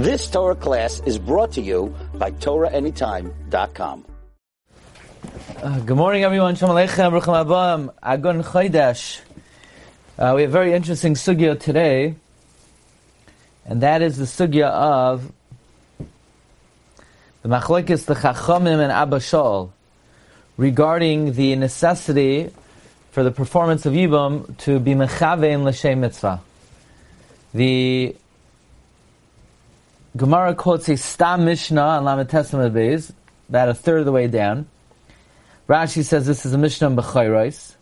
This Torah class is brought to you by TorahAnytime.com. Uh, good morning, everyone. Shalom Aleichem, Baruch Abam, Agun Chodesh. Uh, we have a very interesting sugya today, and that is the sugya of the machlekes, the Chachamim and Abba Shaul, regarding the necessity for the performance of Yibam to be mechavein l'shem mitzvah. The Gemara quotes a Stam Mishnah on Lamed Tes Amud Beis, about a third of the way down. Rashi says this is a Mishnah in Bechayros,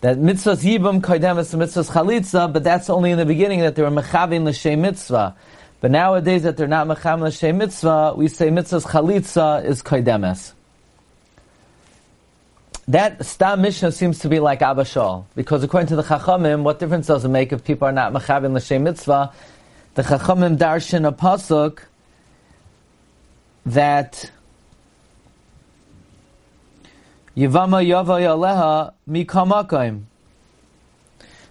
that mitzvahs Yibam kaidemis and mitzvahs chalitza, but that's only in the beginning that they were mechavein l'shem mitzvah. But nowadays that they're not mecham l'shem mitzvah, we say mitzvahs chalitza is kaidemis. That Stam Mishnah seems to be like Abashal, because according to the Chachamim, what difference does it make if people are not mechavim l'shem mitzvah? The Chachamim darshan a pasuk that Yivama Yava Yaleha Mikamakim.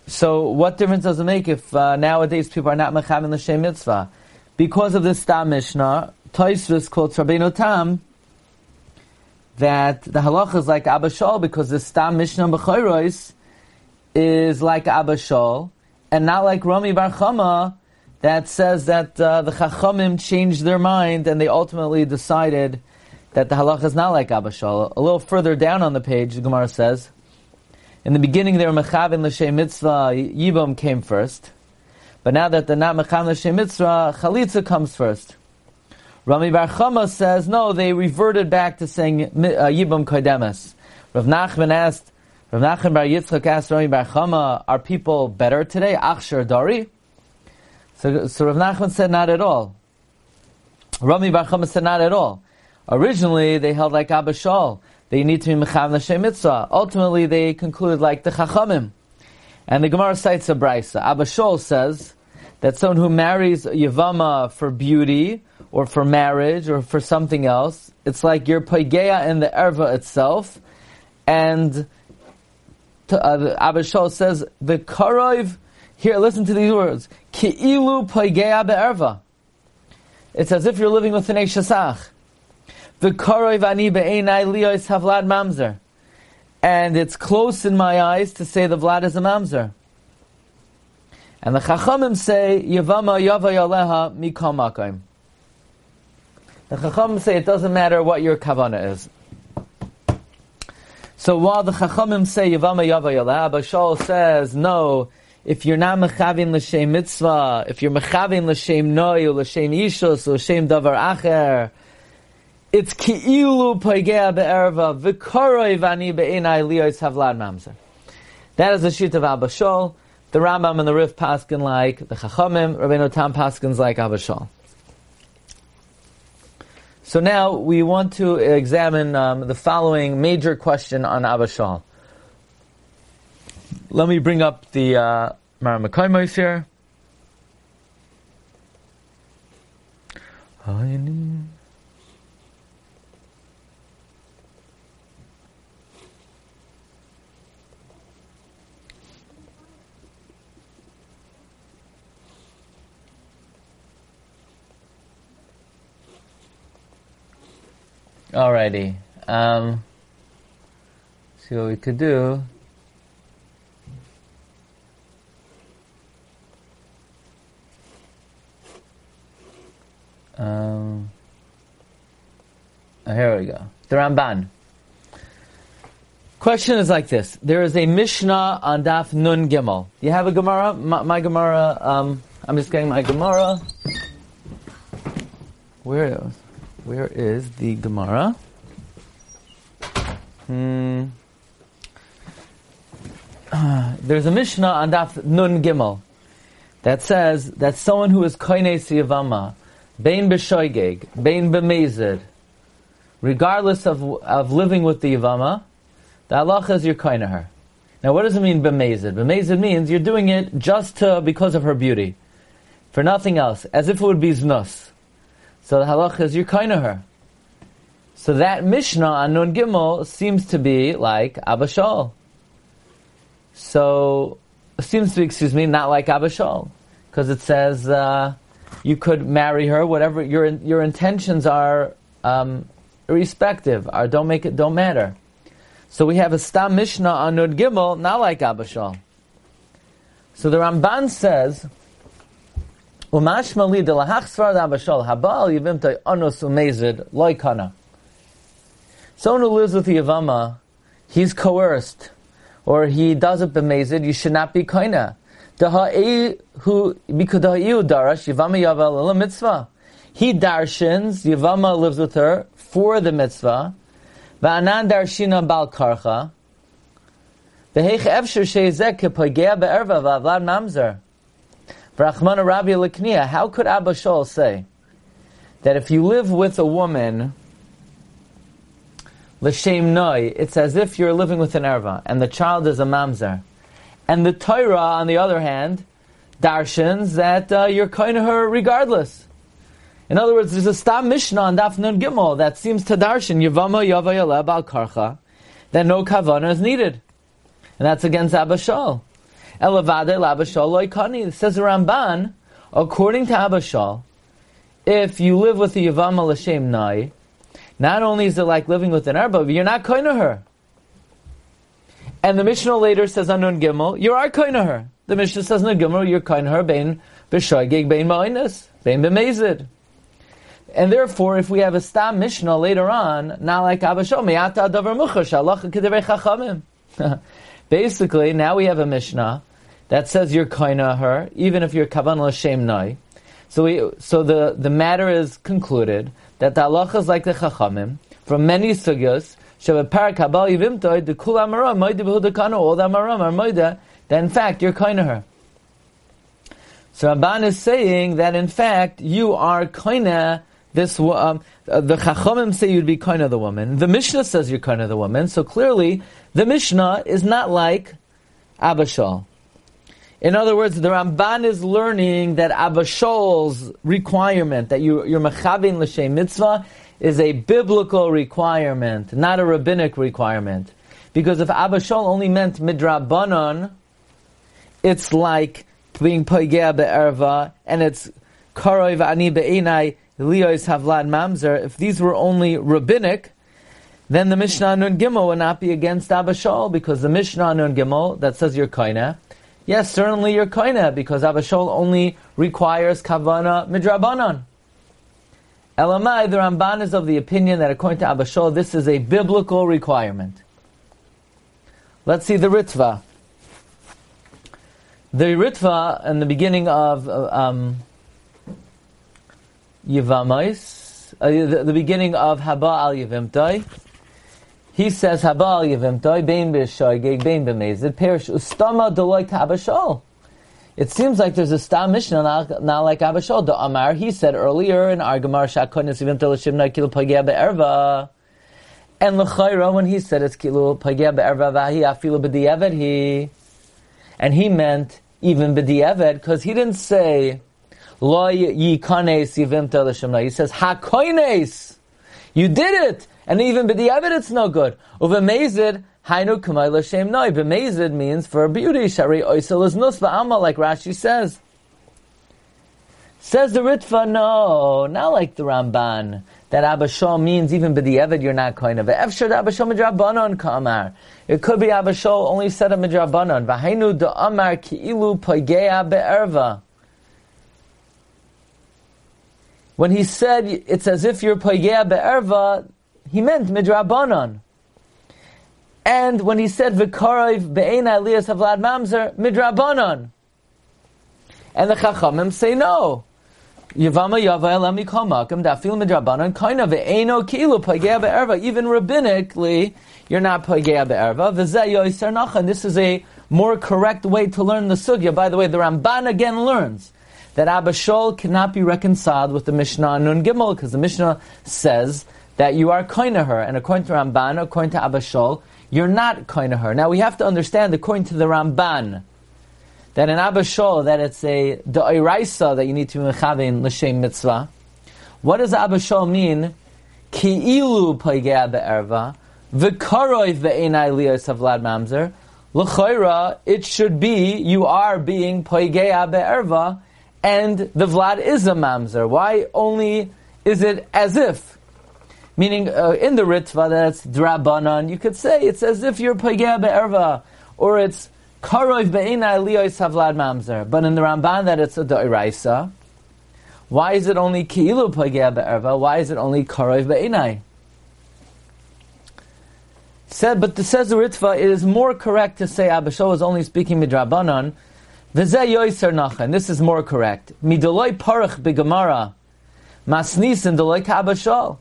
So, what difference does it make if uh, nowadays people are not mechavim l'shem mitzvah? Because of this Stam Mishnah, Toisvis quotes Rabbeinu Tam that the halacha is like Abba Shaul because the Stam Mishnah B'chayros is like Abba Shaul and not like Rami Bar Chama that says that uh, the Chachamim changed their mind and they ultimately decided that the halacha is not like Abba Shaul. A little further down on the page, the Gemara says, in the beginning they were Mechavin L'Shem Mitzvah, Yibam came first. But now that they're not Mechavin L'Shem Mitzvah, Chalitza comes first. Rami Bar Chama says, no, they reverted back to saying uh, Yibam Kodemes. Rav Nachman asked, Rav Nachman Bar Yitzchak asked Rami Bar Chama, are people better today? Achshar Dari? So, so Rav Nachman said, not at all. Rami Bar Chama said, not at all. Originally, they held like Abba Shaul. They need to be Mechav Nashem Mitzvah. Ultimately, they concluded like the Chachamim. And the Gemara cites a brisa. Abba Shaul says that someone who marries Yavama for beauty, or for marriage or for something else. It's like you're poigeya in the erva itself, and to, uh, Abba Shaul says the karov. Here, listen to these words: ki'ilu poigeya be'erva. It's as if you're living with an eshasach. The karov ani be'enai liyos havlad mamzer, and it's close in my eyes to say the vlad is a mamzer. And the chachamim say yavama yava yaleha mikol makom. The Chachamim say it doesn't matter what your kavana is. So while the Chachamim say Yavama Yava Yaleha, Shaul says no. If you're not mechavin l'shem mitzvah, if you're mechavin l'shem noy, or l'shem ishus, l'shem davar acher, it's ki'ilu paigea be'erva v'koroi vani be'enai liyos havlad mamzer. That is the sheet of Abba Shaul. The Rambam and the Rif Paskin like the Chachamim. Rabbeinu Tam Paskins like Abba Shaul. So now we want to examine um, the following major question on Abba. Let me bring up the uh, Maramakoimos here. Alrighty. Um, see what we could do. Um, oh, here we go. The Ramban. Question is like this. There is a Mishnah on Daf Nun Gimel. Do you have a Gemara? My, my Gemara, um, I'm just getting my Gemara. Where is where is the Gemara? Hmm. There's a Mishnah on Daf Nun Gimel that says that someone who is koine siyavama, bein b'shoigeg, bein b'mezid, regardless of of living with the yavama, the halacha is you're koine her. Now, what does it mean b'mezid? B'mezid means you're doing it just to, because of her beauty, for nothing else, as if it would be znus. So the halacha is you're kind of her. So that Mishnah on Nun Gimel seems to be like Abba Shaul. So, seems to be, excuse me, not like Abba Shaul. Because it says, uh, you could marry her, whatever your your intentions are, um, irrespective, or don't make it don't matter. So we have a Stam Mishnah on Nud Gimel, not like Abashal. So the Ramban says, "Umashmali de lahach svar Abashal habal yivimtay anos umezid loikana." Someone who lives with the Yavama, he's coerced, or he does it bemezid, you should not be kaina. Mitzvah. He darshins, Yavama lives with her for the mitzvah. Va'anan darshina bal karcha. V'heich efsher sheizek kepagea be'erva v'avlad mamzer. V'rachmana Rabbi Lekniya, how could Abba Shol say that if you live with a woman, l'shem noi, it's as if you're living with an erva, and the child is a mamzer. And the Torah, on the other hand, darshans that uh, you're kind of her regardless. In other words, there's a Stam Mishnah on Daf Nun Gimel that seems to darshan Yavama Yavayaleh Bal Karcha that no kavana is needed, and that's against Abashal. Elavade Labashal Loikani. It says the Ramban, according to Abashal, if you live with the Yavama L'Shem Nai, not only is it like living with an Arba, but you're not kind of her. And the Mishnah later says on Nun Gimel, you are kind of her. The Mishnah says on Gimel, you're kind of her, Bein B'Shoigig, Bein Ma'inis, Bein B'Mezid. And therefore, if we have a Stam Mishnah later on, not like Abashom, Basically, now we have a Mishnah that says you're koina her, even if you're kavan l'shem nai. So we, so the, the matter is concluded that the halacha is like the chachamim from many sugyas. That in fact you're koina her. So Ramban is saying that in fact you are koina this um, uh, the Chachamim say you'd be kind of the woman. The Mishnah says you're kind of the woman. So clearly, the Mishnah is not like Abashal. In other words, the Ramban is learning that Abashal's requirement that you, you're mechavin l'shem mitzvah is a biblical requirement, not a rabbinic requirement. Because if Abashal only meant midrabanon, it's like being poigea be'erva, and it's karoi v'ani be'enai Leois Havlad Mamzer, if these were only rabbinic, then the Mishnah Nun Gimel would not be against Abashol, because the Mishnah Nun Gimel that says you're koina, yes, certainly you're koina, because Abashol only requires kavana midrabanan. Elamai, the Ramban is of the opinion that according to Abashol, this is a biblical requirement. Let's see the Ritva. The Ritva in the beginning of um, Yivamais, uh, the, the, beginning of Haba al Yivimtai. He says Haba al Yivimtai, Bein B'Shoigeg, Bein B'Mezid, Perish Ustama Deloy Abashol. It seems like there's a Stam Mishnah not, not like Abashol. The Amar, he said earlier in Argamar Shakon Yivimtai L'Shimna Kilo Pagea Be'erva. And L'chayra, when he said it's Kilo Pagea Be'erva Vahi Afilu B'Di'evet, he, and he meant even B'Di'evet, because he didn't say, Lo yikanes l'shemna. He says, hakoines. You did it! And even b'di'avid it's no good. Uvemezid, hainu kamay l'shem noi. B'mezid means for beauty, shari oisel is nus v'amal, like Rashi says. Says the Ritva, no, not like the Ramban, that Abashol means even b'di'evid you're not kind of. Efshad Abashol midrabanon kamar. It could be Abashol only said a midrabanon. V'hainu da'amar ki'ilu pagea be'erva. When he said it's as if you're payea be'erva, he meant midrabanon. And when he said v'karayv be'ena elias havlad mamzer, midrabanon. And the chachamim say no. Yavama dafil midrabanon kaina ve'eno kilu pagea be'erva. Even rabbinically, you're not pagea be'erva. Nachan. This is a more correct way to learn the sugya. By the way, the Ramban again learns that Abashol cannot be reconciled with the Mishnah Nun Gimel, because the Mishnah says that you are koina her, and according to Ramban, according to Abashol, you're not koina her. Now we have to understand, according to the Ramban, that in Abashol, that it's a da'iraisa that you need to be mechavin l'shem mitzvah. What does Abashol mean? Ki'ilu paigea be'erva, v'karoiv ve'enai mamzer, l'chayra, it should be, you are being paigea be'erva, and the Vlad is a mamzer. Why only is it as if? Meaning, uh, in the Ritva, that's drabanan, you could say it's as if you're pagea be'erva, or it's karov be'ina liyos havlad mamzer. But in the Ramban, that it's a da'iraisa. Why is it only ki'ilu pagea be'erva? Why is it only karov be'inai? Said, but the says the Ritva, it is more correct to say Abishol is only speaking midrabanan. V'zeh yoiser nachen. This is more correct. Midoloi parach begamara. Masnisin doloi kabashol.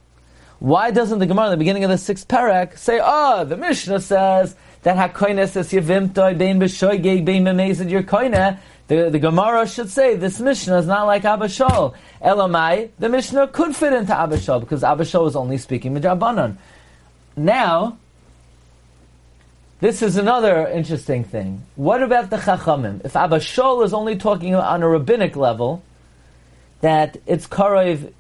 Why doesn't the Gemara in the beginning of the sixth parak say, oh, the Mishnah says that hakoines says yevimtoi bein b'shoigeg bein b'mezid your koine. The, the Gemara should say this Mishnah is not like Abishol. Elamai, the Mishnah could fit into Abishol because Abishol is only speaking midrabanan. Now, this is another interesting thing. What about the Chachamim? If Abashol is only talking on a rabbinic level, that it's Karev,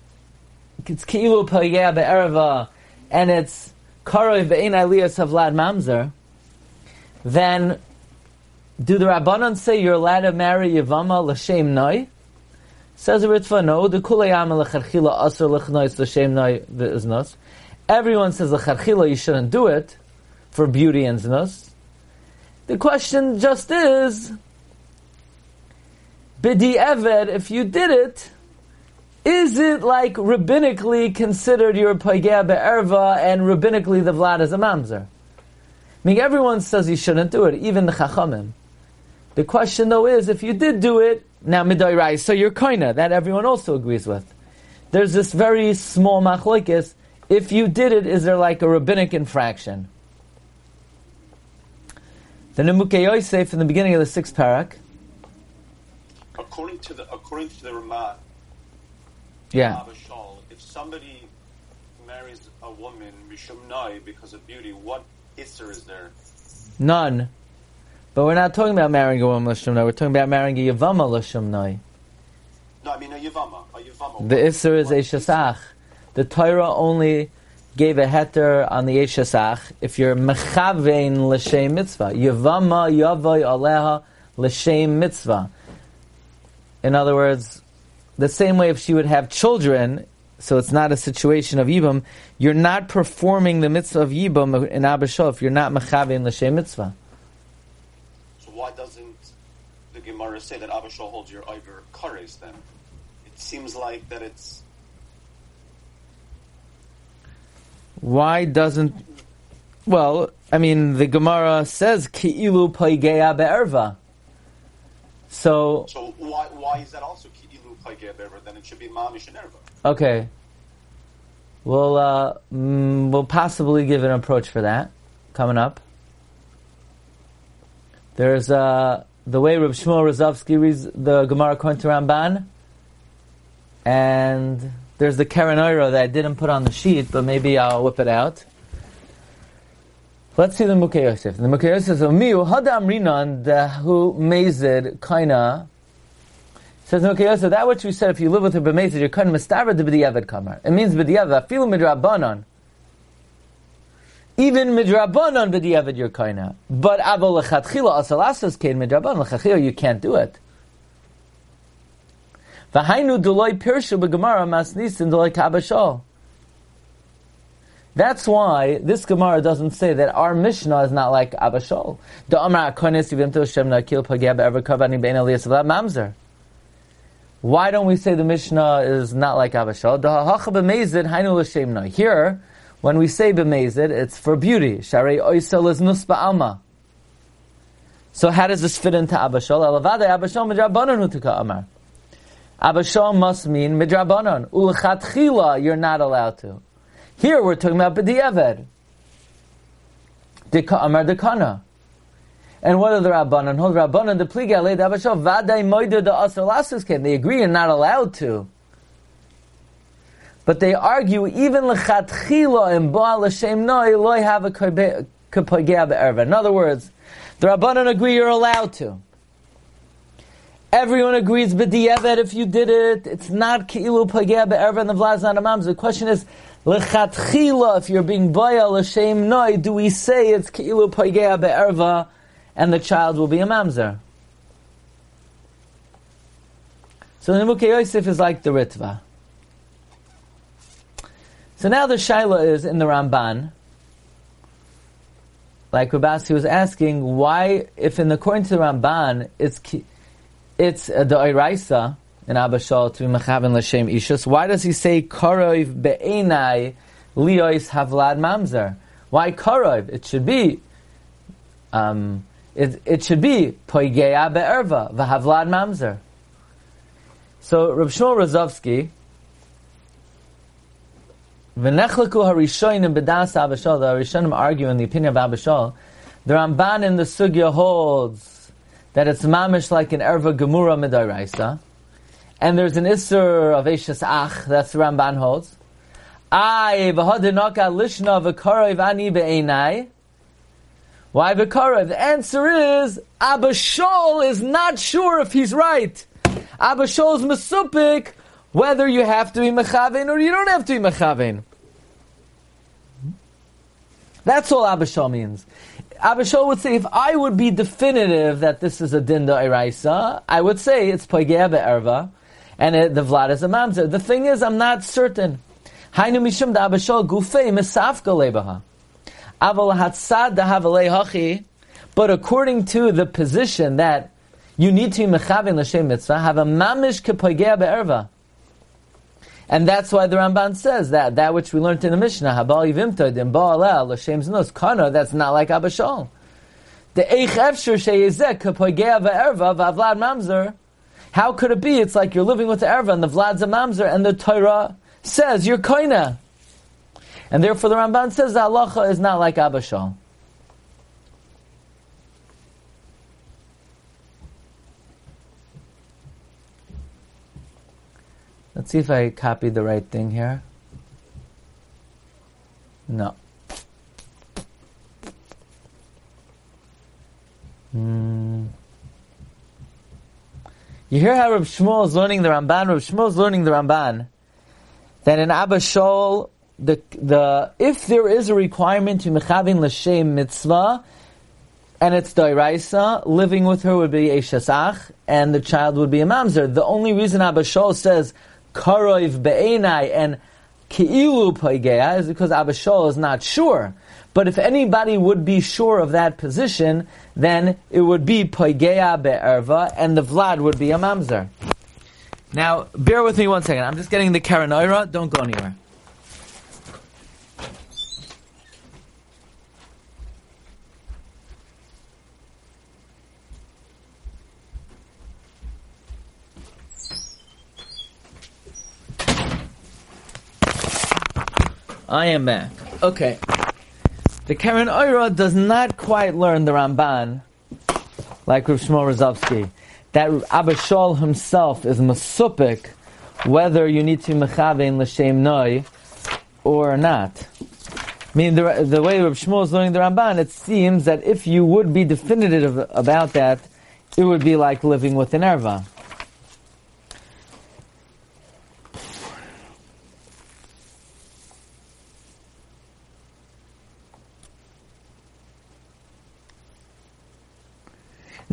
it's Ki'ilu Payeh Be'erva, and it's Karev Be'ein Aliyas Havlad Mamzer, then do the Rabbanon say you're allowed to marry Yavama L'Shem Noi? Says the Ritva, no, the Kulayam L'Charchila Asr L'Chnois L'Shem Noi V'Iznos. Everyone says L'Charchila you shouldn't do it, for beauty and znus. The question just is, bidi eved, if you did it, is it like rabbinically considered your paigea be'erva and rabbinically the vlad is a mamzer? I mean, everyone says you shouldn't do it, even the chachamim. The question though is, if you did do it, now midai so you're koina, that everyone also agrees with. There's this very small machlokes. If you did it, is there like a rabbinic infraction? The Nimukei Yosef in the beginning of the sixth parak. According to the according to the Ramah, yeah. If somebody marries a woman mishum nai because of beauty, what isser is there? None. But we're not talking about marrying a woman l'shum We're talking about marrying a yavama l'shum No, I mean a yavama. A yavama. The isser is a shasach. The Torah only gave a heter on the Eshesach if you're mechavein l'shem mitzvah. Yavama yavoy aleha l'shem mitzvah. In other words, the same way if she would have children, so it's not a situation of yibam, you're not performing the mitzvah of yibam in Abishah if you're not mechavein l'shem mitzvah. So why doesn't the Gemara say that Abishah holds your Iver kares then? It seems like that it's Why doesn't? Well, I mean, the Gemara says ki'ilu paigeya be'erva. So. So why why is that also Then it should be. Okay. We'll uh, mm, we'll possibly give an approach for that coming up. There's uh, the way Reb Shmuel Rozovsky reads the Gemara according to Ramban, and there's the Karen Oira that I didn't put on the sheet, but maybe I'll whip it out. Let's see the Mukhe Yosef. The Mukhe Yosef says, "Miu hadam rinan who mazed kaina." Says Mukhe so that which we said, if you live with her b'mezid, you're kind of mistaver to b'diavad kamar. It means b'diavad. Afilu midrabanan. Even midrabanan b'diavad you're kaina. But abol lechatchila asalasas kain midrabanan lechatchila you can't do it. V'hainu doloi pirshu b'gemara masnisin doloi kabashol. That's why this Gemara doesn't say that our Mishnah is not like Abashol. The Amar Akonis Yivim Shem Nakil Pagab Ever Kavani Ben Elias Mamzer. Why don't we say the Mishnah is not like L'Shem Here, when we say B'Mezid, it's for beauty. Sharei Oisel is Nusba Alma. So how does this fit into Abashol? Alavade Abashol Midrabanan Hutika Amar. Abashal must mean midrabanon. Ulchatchila, you're not allowed to. Here we're talking about b'di'eved. Dika amar dekana. And what are the rabbanon? Hold rabbanon the pliga leid abashal vaday moida the asalasus came. They agree you're not allowed to. But they argue even lechatchila and baal l'shem noi loy have a kapagea be'erva. In other words, the rabbanon agree you're allowed to. Everyone agrees b'di'evet if you did it. It's not ki'ilu pagea be'erva and the vlad not a The question is, lechatchila, if you're being baya l'shem noi, do we say it's ki'ilu pagea be'erva and the child will be a mamzer? So the Nimukei Yosef is like the Ritva. So now the Shaila is in the Ramban. Like Rabasi was asking, why, if in according to the Ramban, it's it's uh, the Iraisa in Abba Shaul to be Mechaven L'Shem Ishus, why does he say Karov Be'enai Liois Havlad Mamzer? Why Karov? It should be um, it, it should be Poigeya Be'erva V'Havlad Mamzer. So Rav Shmuel Rozovsky, V'nechleku harishonim b'das Abishol, the Harishonim argue in the opinion of Abishol, the Ramban in the Sugya holds that it's mamish like an erva gemura midairaisa, and there's an isser of Eishas Ach, that's the Ramban holds. Ay, v'hodinaka lishna v'karoi v'ani be'enai. Why v'karoi? The answer is, Abishol is not sure if he's right. Abba Shol's Mesupik, whether you have to be Mechaven or you don't have to be Mechaven. That's all Abba Shol means. Abba Shol would say, if I would be definitive that this is a Dinda Eraisa, I would say it's Poigea Be'erva, and it, the Vlad is a Mamzer. The thing is, I'm not certain. Hainu Mishum da Abba Shol Gufei Mesafka Lebaha. But according to the position that you need to be mechavin l'shem mitzvah, have a mamish kepoigea be'erva. And that's why the Ramban says that, that which we learned in the Mishnah, habal yivimtod in ba'alel l'shem znos kana, that's not like Abba Shaul. The eich efshir sheyezek kepoigea be'erva v'avlad mamzer. How could it be? It's like you're living with the erva and the vlad's a mamzer and the Torah says you're koina. And therefore the Ramban says the halacha is not like Abba Let's see if I copied the right thing here. No. Hmm. You hear how Rav Shmuel is learning the Ramban? Rav Shmuel is learning the Ramban that in Abba the, the, if there is a requirement to Mechavin L'Shem Mitzvah, and it's Dairaisa, living with her would be a Shasach, and the child would be a Mamzer. The only reason Abba Shol says karoiv be'enai and ki'ilu paigeya is because Abishol is not sure. But if anybody would be sure of that position, then it would be paigeya be'erva and the vlad would be a mamzer. Now, bear with me one second. I'm just getting the Karen Oira. Don't go anywhere. I am back. Okay. The Karen Oira does not quite learn the Ramban like Rav Shmuel Rozovsky. That Abba Shaul himself is masupik whether you need to mechavein l'shem noi or not. I mean, the, the way Rav Shmuel is learning the Ramban, it seems that if you would be definitive about that, it would be like living with an erva.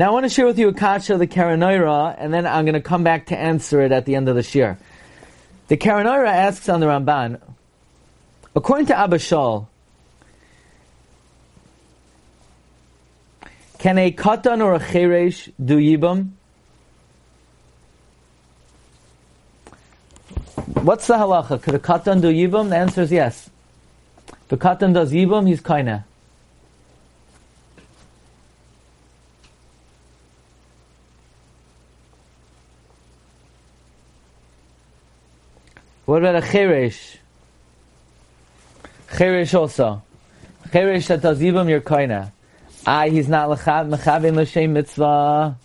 Now I want to share with you a kasha of the Karen Oira, and then I'm going to come back to answer it at the end of the shir. The Karen Oira asks on the Ramban, according to Abba Shaul, can a katan or a cheresh do yibam? What's the halacha? Could a katan do yibam? The answer is yes. If a katan does yibam, he's kaina. What about a cheresh? Cheresh also. Cheresh that does yibam your koina. Ah, he's not mechavin l'shem mitzvah.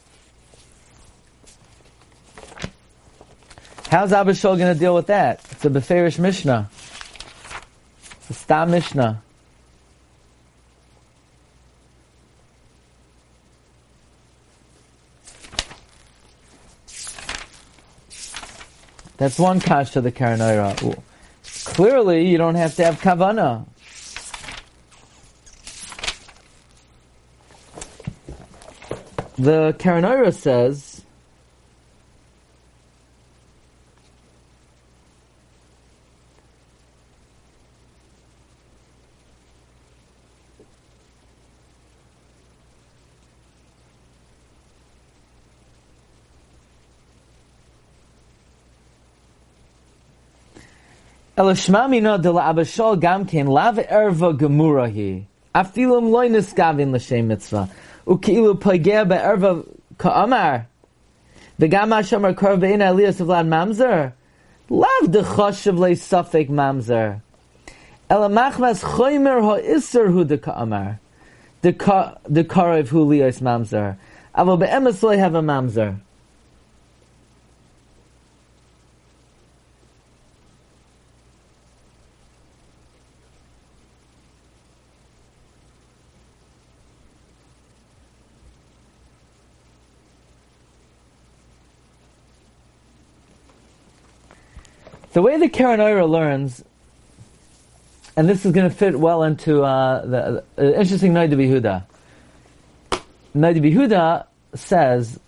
How's Abishol going to deal with that? It's a beferish mishnah. It's a stam mishnah. That's one kash to the Karen Oira. Clearly, you don't have to have kavana. The Karen Oira says Elashmamina de la Abashol gamken lav erva gemurahi. Afilum loy niskavin l'shem mitzvah. Ukilu pagea be'erva ka'amar. V'gam ha'shamar kor ve'in aliyas of lad mamzer. Lav de choshev le safek mamzer. Ela machmas choymer ha'isser hu de ka'amar. De karev hu liyas mamzer. Avo be'emes loy have a mamzer. The way the Karen Oira learns, and this is going to fit well into uh, the uh, interesting Noida Behuda. Noida Behuda says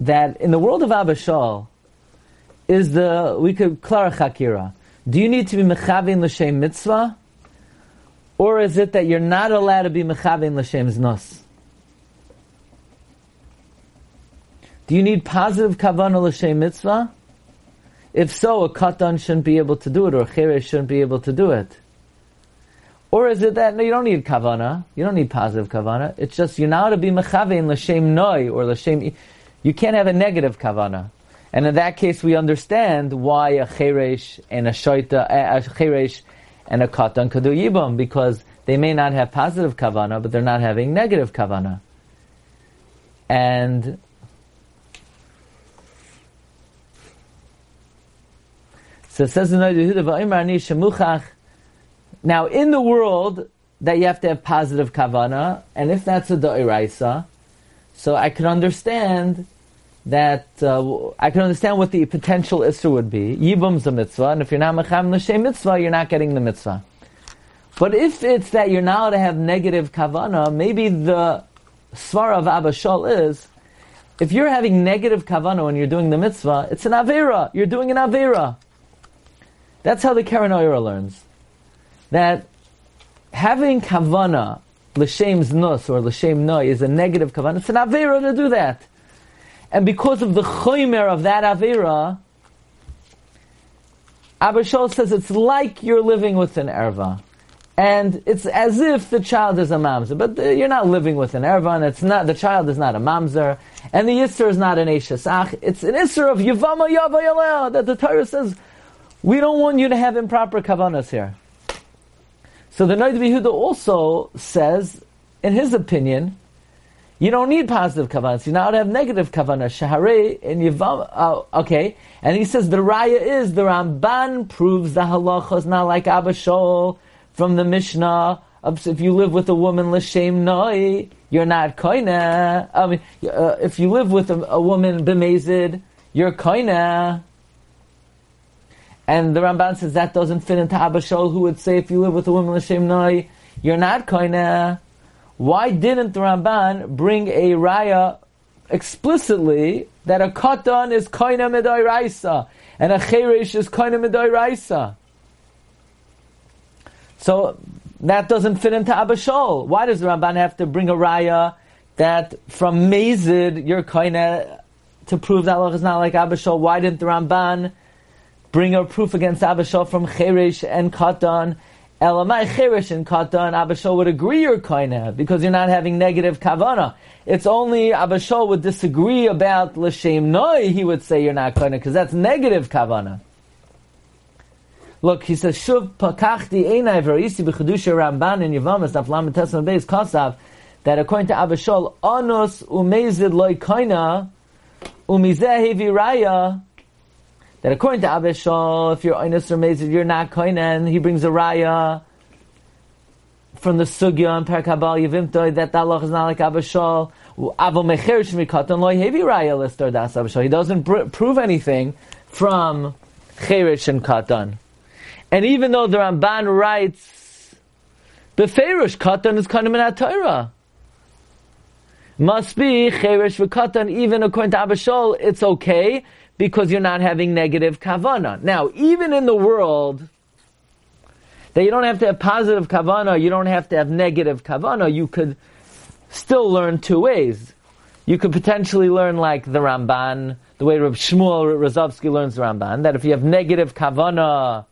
that in the world of Abishal, is the we could chakira. Do you need to be mechavin l'shem mitzvah, or is it that you're not allowed to be mechavin l'shem znos? Do you need positive kavanah l'shem mitzvah? If so, a katan shouldn't be able to do it, or a cheresh shouldn't be able to do it. Or is it that no, you don't need kavana, you don't need positive kavana. It's just you're now to be mechavein l'shem noi or l'shem. You can't have a negative kavana, and in that case, we understand why a cheresh and a shaita, a cheresh and a katan could do yibam because they may not have positive kavana, but they're not having negative kavana. And So it says in the Now, in the world, that you have to have positive kavana, and if that's a da'iraisa, so I can understand that uh, I can understand what the potential isra would be. Yibum's a mitzvah, and if you're not mecham l'shem mitzvah, you're not getting the mitzvah. But if it's that you're now to have negative kavana, maybe the svara of Abba is, if you're having negative kavana when you're doing the mitzvah, it's an avera. You're doing an avera. That's how the Karen Oira learns. That having kavana, l'shem nus or l'shem noi, is a negative kavana. It's an avera to do that. And because of the choimer of that avera, Abba Shol says it's like you're living with an erva. And it's as if the child is a mamzer, but uh, you're not living with an erva, and it's not the child is not a mamzer, and the yisr is not an eshesach. It's an isser of yivama yava that the Torah says we don't want you to have improper kavanas here. So the Noid Behuda also says, in his opinion, you don't need positive kavanas. You now have negative kavanas. Shahare in Yivam. Uh, okay, and he says the raya is the Ramban proves the halacha is not like Abba Shol from the Mishnah. If you live with a woman l'shem noi, you're not koina. I mean, uh, if you live with a, a woman b'mezid, you're koina. And the Ramban says that doesn't fit into Abba Shol, who would say if you live with a woman l'shem noi, you're not koina. Why didn't the Ramban bring a raya explicitly that a katan is koina medai raisa and a cheresh is koina medai raisa? So that doesn't fit into Abba Shol. Why does the Ramban have to bring a raya that from Mazid you're koina to prove that Allah is not like Abba Shol? Why didn't the Ramban bring a proof against Abishal from Cheresh and Katan. Elamai Cheresh and Katan, Abishal would agree you're koina because you're not having negative kavana. It's only Abishal would disagree about l'shem noi. He would say you're not koina because that's negative kavana. Look, he says shuv pakachti einai v'ra'isi b'chedusha Ramban and Yavamas daf lamed tes amud beis kasav that according to Abishal anos umezid loy koina umizeh raya that according to Abishal, if you're Einis or Mezid, you're not Koinen. He brings a raya from the Sugya and Perkabal Yavimtoi that the Allah is not like Abishal. He doesn't pr- prove anything from Cherish and Katan. And even though the Ramban writes, Beferish Katan is Kanim in Torah. Must be Cherish Katan, even according to Abishal, it's okay because you're not having negative kavana. Now, even in the world that you don't have to have positive kavana, you don't have to have negative kavana, you could still learn two ways. You could potentially learn like the Ramban the way Reb Shmuel Rozovsky learns the Ramban, that if you have negative kavana,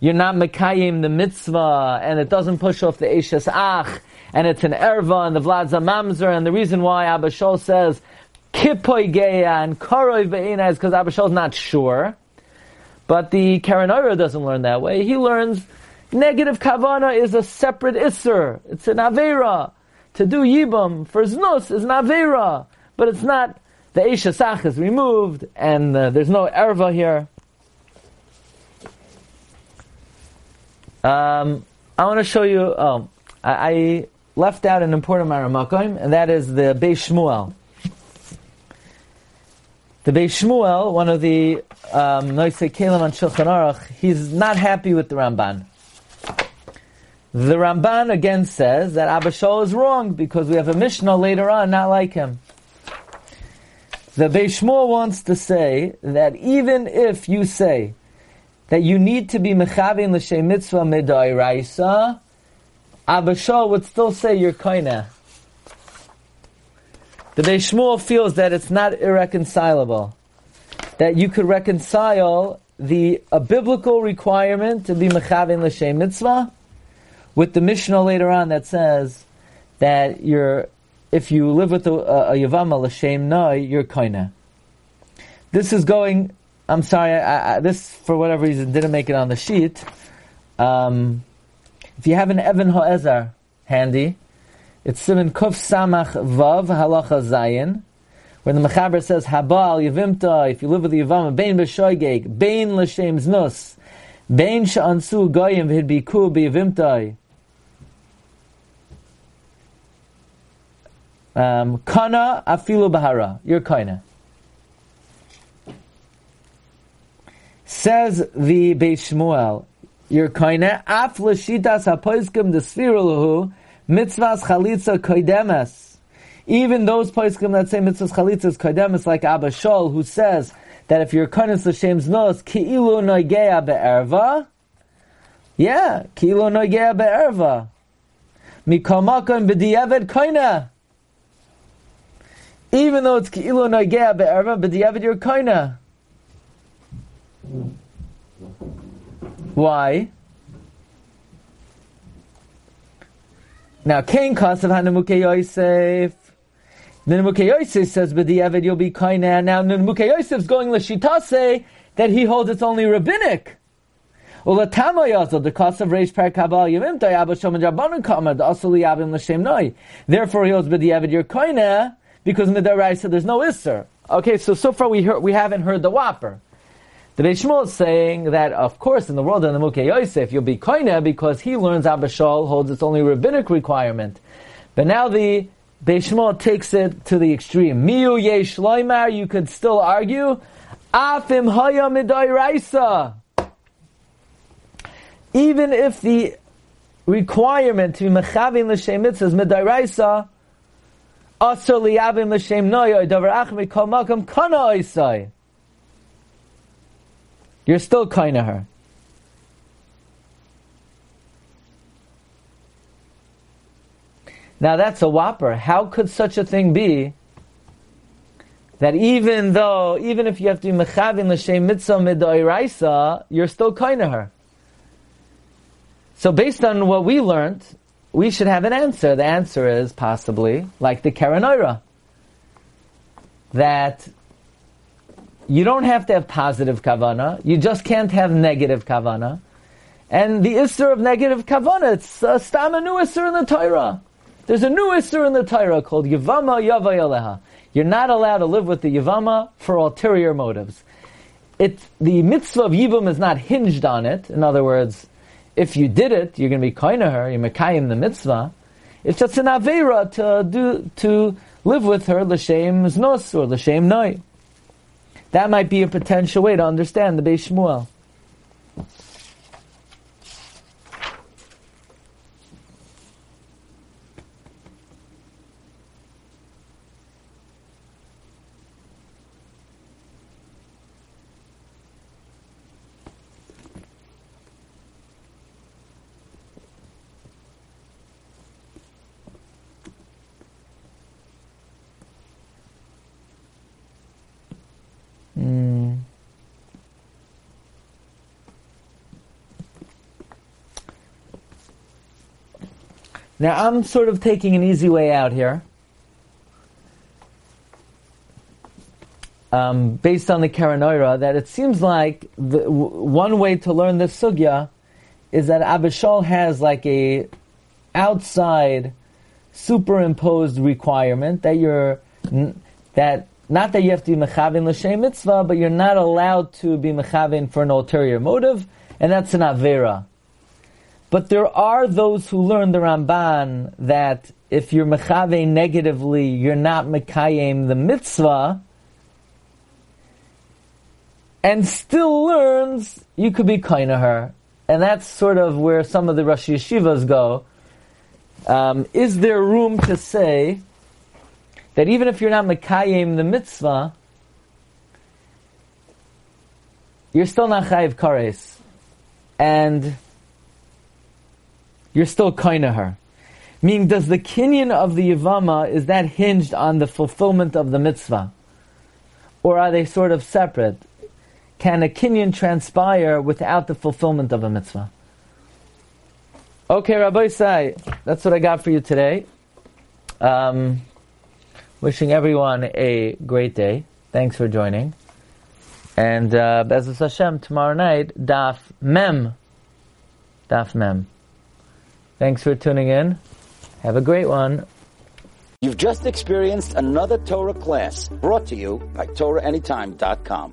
you're not mekayim the mitzvah, and it doesn't push off the Eishes Ach, and it's an erva, and the Vlad Zamamzer, and the reason why Abba Shol says, Kippoi Geya and Koroi Ve'ina is because Abba Shol's not sure. But the Karen doesn't learn that way. He learns negative kavana is a separate isser. It's an avera. To do yibam for znus is an avera. But it's not, the Eishasach is removed, and uh, there's no erva here. Um, I want to show you, oh, I, I left out an important Maramakim, and that is the Beis Shmuel. The Beis Shmuel, one of the um, Noisei Kelim on Shulchan Aruch, he's not happy with the Ramban. The Ramban again says that Abba Shaul is wrong because we have a Mishnah later on not like him. The Beis Shmuel wants to say that even if you say that you need to be mechavin l'shem mitzvah raisa, Abba Shaul would still say you're koineh. The Beis Shmuel feels that it's not irreconcilable. That you could reconcile the a biblical requirement to be mechavin l'shem mitzvah with the Mishnah later on that says that you're if you live with a, a, a yavama l'shem noi, you're koina. This is going. I'm sorry. I, I, this for whatever reason didn't make it on the sheet. Um, if you have an Even Ha'ezar handy, it's Siman Kuf Samach Vav Halacha Zayin, where the Mechaber says Habal Yavimta. If you live with the Yavama, Bein b'Shoigeg, Bein l'Shem Znus, Bein Sha'ansu Goyim V'Hidbiku B'Yavimta. Um, kana afilu bahara. You're kana. Says the Beis Shmuel, you're kana af l'shitas hapoiskim desfirulahu mitzvahs chalitza koidemes. Even those poskim that say mitzvahs chalitza is koidemes, like Abba Shol, who says that if you're koines l'shem nos ki'ilu noigea be'erva, yeah, ki'ilu noigea be'erva. Mikomakon b'di'evet koina. Even though it's ki'ilu noigea be'erva, b'di'evet you're koina. Why? Now, Cain Kasav Hanamuke Yosef. The Nimukei Yosef says, Evid you'll be kaina. Now, Yosef is going say that he holds it's only rabbinic. Therefore, he holds, Evid you're kaina, because Midarai said there's no Isser. Okay, so so far we heard, we haven't heard the Whopper. The Beis Shmuel is saying that, of course, in the world of the Mukhe Yosef, you'll be koine because he learns Abba Shaul holds its only rabbinic requirement. But now the Beis Shmuel takes it to the extreme. Miu yesh loimar, you could still argue, afim haya raisa. Even if the requirement to be mechavim l'shem mitzvahs midairaisa, asur liyavim l'shem noyoy, davar achmi kol makam kana oisai. You're still kind of her. Now that's a whopper. How could such a thing be that even though, even if you have to be mechavin l'shem mitzvah midoiraisa, you're still kind of her? So based on what we learned, we should have an answer. The answer is possibly like the Karen Oira. That you don't have to have positive kavana. You just can't have negative kavana. And the isser of negative kavana, it's uh, stam a new isser in the Torah. There's a new isser in the Torah called Yavama Yavayaleha. You're not allowed to live with the Yavama for ulterior motives. It, the mitzvah of Yivam is not hinged on it. In other words, if you did it, you're going to be kind her, you're Mekayim the mitzvah. It's just an Avera to do, to live with her, L'Shem Znos, or L'Shem Noi. That might be a potential way to understand the Beis Shmuel. Now I'm sort of taking an easy way out here. Um, based on the Karen Oira, that it seems like the, w- one way to learn this sugya is that Abba Shaul has like a outside superimposed requirement that you're that not that you have to be mechavin l'shem mitzvah, but you're not allowed to be mechavin for an ulterior motive, and that's an avera. But there are those who learn the Ramban that if you're mechavin negatively, you're not mekayim the mitzvah, and still learns you could be koneh her, and that's sort of where some of the Rosh Yeshivas go. Um, is there room to say that even if you're not Mekayim the mitzvah, you're still not Chayiv Kares, and you're still koneh her? Meaning, does the kinyan of the Yavama, is that hinged on the fulfillment of the mitzvah? Or are they sort of separate? Can a kinyan transpire without the fulfillment of a mitzvah? Okay, Rabbosai, that's what I got for you today. Um, wishing everyone a great day. Thanks for joining. And uh, B'ezras Hashem, tomorrow night, Daf Mem. Daf Mem. Thanks for tuning in. Have a great one. You've just experienced another Torah class brought to you by TorahAnytime.com.